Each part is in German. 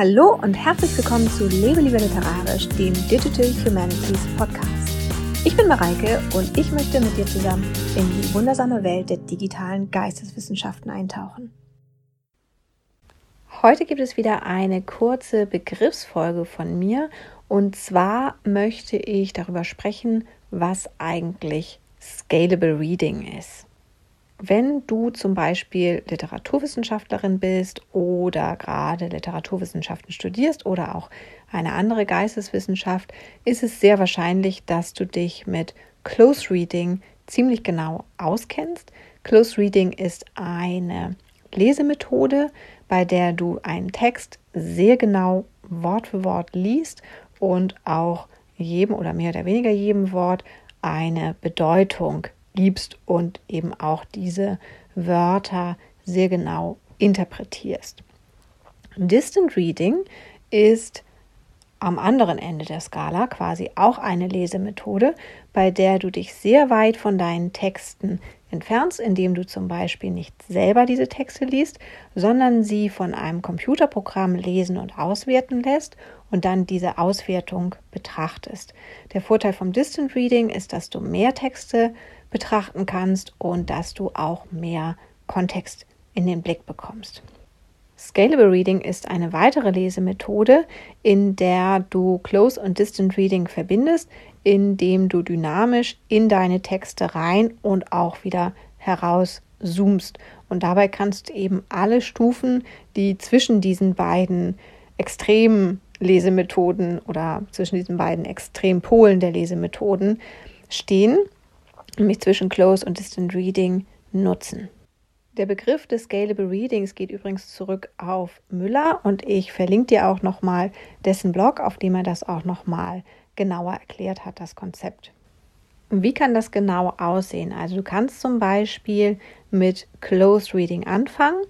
Hallo und herzlich willkommen zu Lebe lieber literarisch, dem Digital Humanities Podcast. Ich bin Mareike und ich möchte mit dir zusammen in die wundersame Welt der digitalen Geisteswissenschaften eintauchen. Heute gibt es wieder eine kurze Begriffsfolge von mir und zwar möchte ich darüber sprechen, was eigentlich Scalable Reading ist. Wenn du zum Beispiel Literaturwissenschaftlerin bist oder gerade Literaturwissenschaften studierst oder auch eine andere Geisteswissenschaft, ist es sehr wahrscheinlich, dass du dich mit Close Reading ziemlich genau auskennst. Close Reading ist eine Lesemethode, bei der du einen Text sehr genau Wort für Wort liest und auch jedem oder mehr oder weniger jedem Wort eine Bedeutung gibst und eben auch diese Wörter sehr genau interpretierst. Distant Reading ist am anderen Ende der Skala quasi auch eine Lesemethode, bei der du dich sehr weit von deinen Texten entfernst, indem du zum Beispiel nicht selber diese Texte liest, sondern sie von einem Computerprogramm lesen und auswerten lässt und dann diese Auswertung betrachtest. Der Vorteil vom Distant Reading ist, dass du mehr Texte betrachten kannst und dass du auch mehr Kontext in den Blick bekommst. Scalable Reading ist eine weitere Lesemethode, in der du Close und Distant Reading verbindest, indem du dynamisch in deine Texte rein und auch wieder heraus zoomst. Und dabei kannst du eben alle Stufen, die zwischen diesen beiden extremen Lesemethoden oder zwischen diesen beiden Extrempolen der Lesemethoden stehen nämlich zwischen Close und Distant Reading, nutzen. Der Begriff des Scalable Readings geht übrigens zurück auf Müller und ich verlinke dir auch nochmal dessen Blog, auf dem er das auch nochmal genauer erklärt hat, das Konzept. Wie kann das genau aussehen? Also du kannst zum Beispiel mit Close Reading anfangen,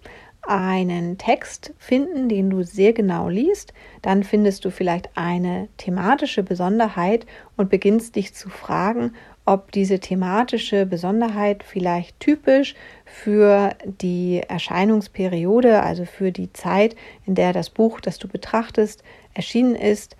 einen Text finden, den du sehr genau liest, dann findest du vielleicht eine thematische Besonderheit und beginnst dich zu fragen, ob diese thematische Besonderheit vielleicht typisch für die Erscheinungsperiode, also für die Zeit, in der das Buch, das du betrachtest, erschienen ist,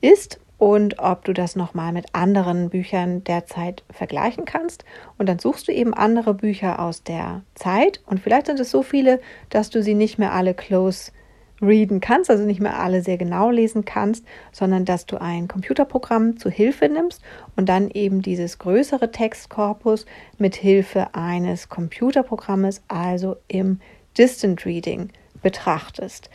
ist und ob du das nochmal mit anderen Büchern der Zeit vergleichen kannst. Und dann suchst du eben andere Bücher aus der Zeit und vielleicht sind es so viele, dass du sie nicht mehr alle close readen kannst, also nicht mehr alle sehr genau lesen kannst, sondern dass du ein Computerprogramm zu Hilfe nimmst und dann eben dieses größere Textkorpus mit Hilfe eines Computerprogrammes, also im Distant Reading betrachtest.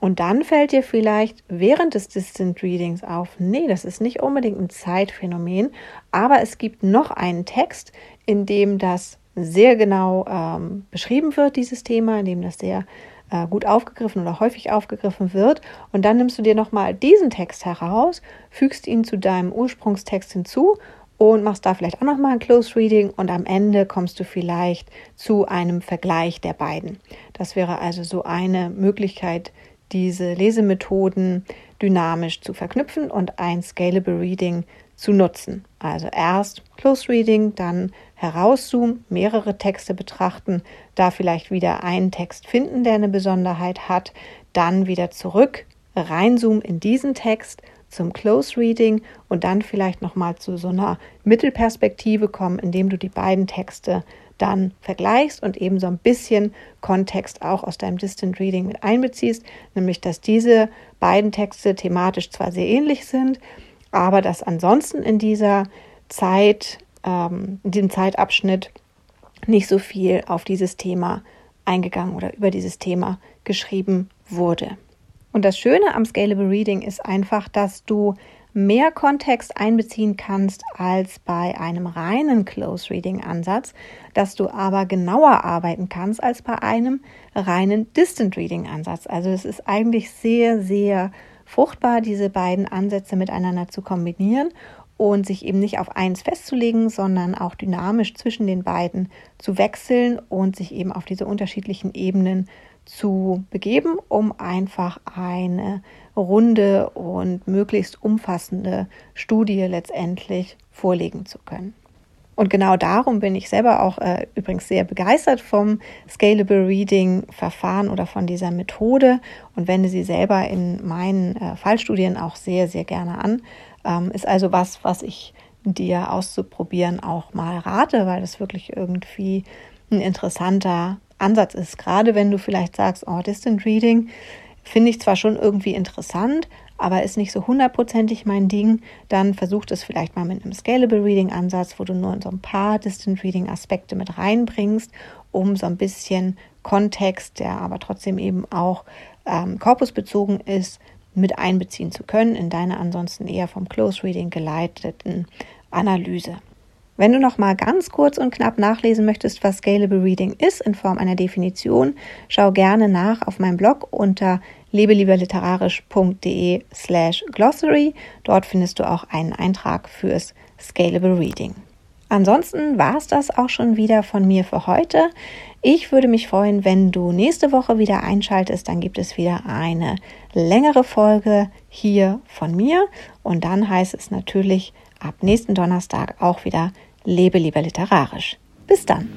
Und dann fällt dir vielleicht während des Distant Readings auf, nee, das ist nicht unbedingt ein Zeitphänomen, aber es gibt noch einen Text, in dem das sehr genau ähm, beschrieben wird, dieses Thema, in dem das sehr äh, gut aufgegriffen oder häufig aufgegriffen wird. Und dann nimmst du dir nochmal diesen Text heraus, fügst ihn zu deinem Ursprungstext hinzu und machst da vielleicht auch nochmal ein Close Reading und am Ende kommst du vielleicht zu einem Vergleich der beiden. Das wäre also so eine Möglichkeit, diese Lesemethoden dynamisch zu verknüpfen und ein Scalable Reading zu nutzen. Also erst Close Reading, dann herauszoomen, mehrere Texte betrachten, da vielleicht wieder einen Text finden, der eine Besonderheit hat, dann wieder zurück, reinzoomen in diesen Text zum Close Reading und dann vielleicht nochmal zu so einer Mittelperspektive kommen, indem du die beiden Texte dann vergleichst und eben so ein bisschen Kontext auch aus deinem Distant Reading mit einbeziehst, nämlich dass diese beiden Texte thematisch zwar sehr ähnlich sind, aber dass ansonsten in dieser Zeit, ähm, in diesem Zeitabschnitt nicht so viel auf dieses Thema eingegangen oder über dieses Thema geschrieben wurde. Und das Schöne am Scalable Reading ist einfach, dass du mehr Kontext einbeziehen kannst als bei einem reinen Close Reading Ansatz, dass du aber genauer arbeiten kannst als bei einem reinen Distant Reading Ansatz. Also es ist eigentlich sehr, sehr fruchtbar, diese beiden Ansätze miteinander zu kombinieren und sich eben nicht auf eins festzulegen, sondern auch dynamisch zwischen den beiden zu wechseln und sich eben auf diese unterschiedlichen Ebenen zu begeben, um einfach eine runde und möglichst umfassende Studie letztendlich vorlegen zu können. Und genau darum bin ich selber auch äh, übrigens sehr begeistert vom Scalable Reading Verfahren oder von dieser Methode und wende sie selber in meinen äh, Fallstudien auch sehr, sehr gerne an. Ähm, ist also was, was ich dir auszuprobieren auch mal rate, weil das wirklich irgendwie ein interessanter Ansatz ist. Gerade wenn du vielleicht sagst, oh, Distant Reading finde ich zwar schon irgendwie interessant, aber ist nicht so hundertprozentig mein Ding, dann versuch es vielleicht mal mit einem Scalable Reading Ansatz, wo du nur so ein paar Distant Reading Aspekte mit reinbringst, um so ein bisschen Kontext, der aber trotzdem eben auch ähm, korpusbezogen ist, mit einbeziehen zu können in deine ansonsten eher vom Close Reading geleiteten Analyse. Wenn du noch mal ganz kurz und knapp nachlesen möchtest, was Scalable Reading ist in Form einer Definition, schau gerne nach auf meinem Blog unter lebelieberliterarisch.de slash glossary. Dort findest du auch einen Eintrag fürs Scalable Reading. Ansonsten war es das auch schon wieder von mir für heute. Ich würde mich freuen, wenn du nächste Woche wieder einschaltest. Dann gibt es wieder eine längere Folge hier von mir. Und dann heißt es natürlich ab nächsten Donnerstag auch wieder Lebe lieber literarisch. Bis dann.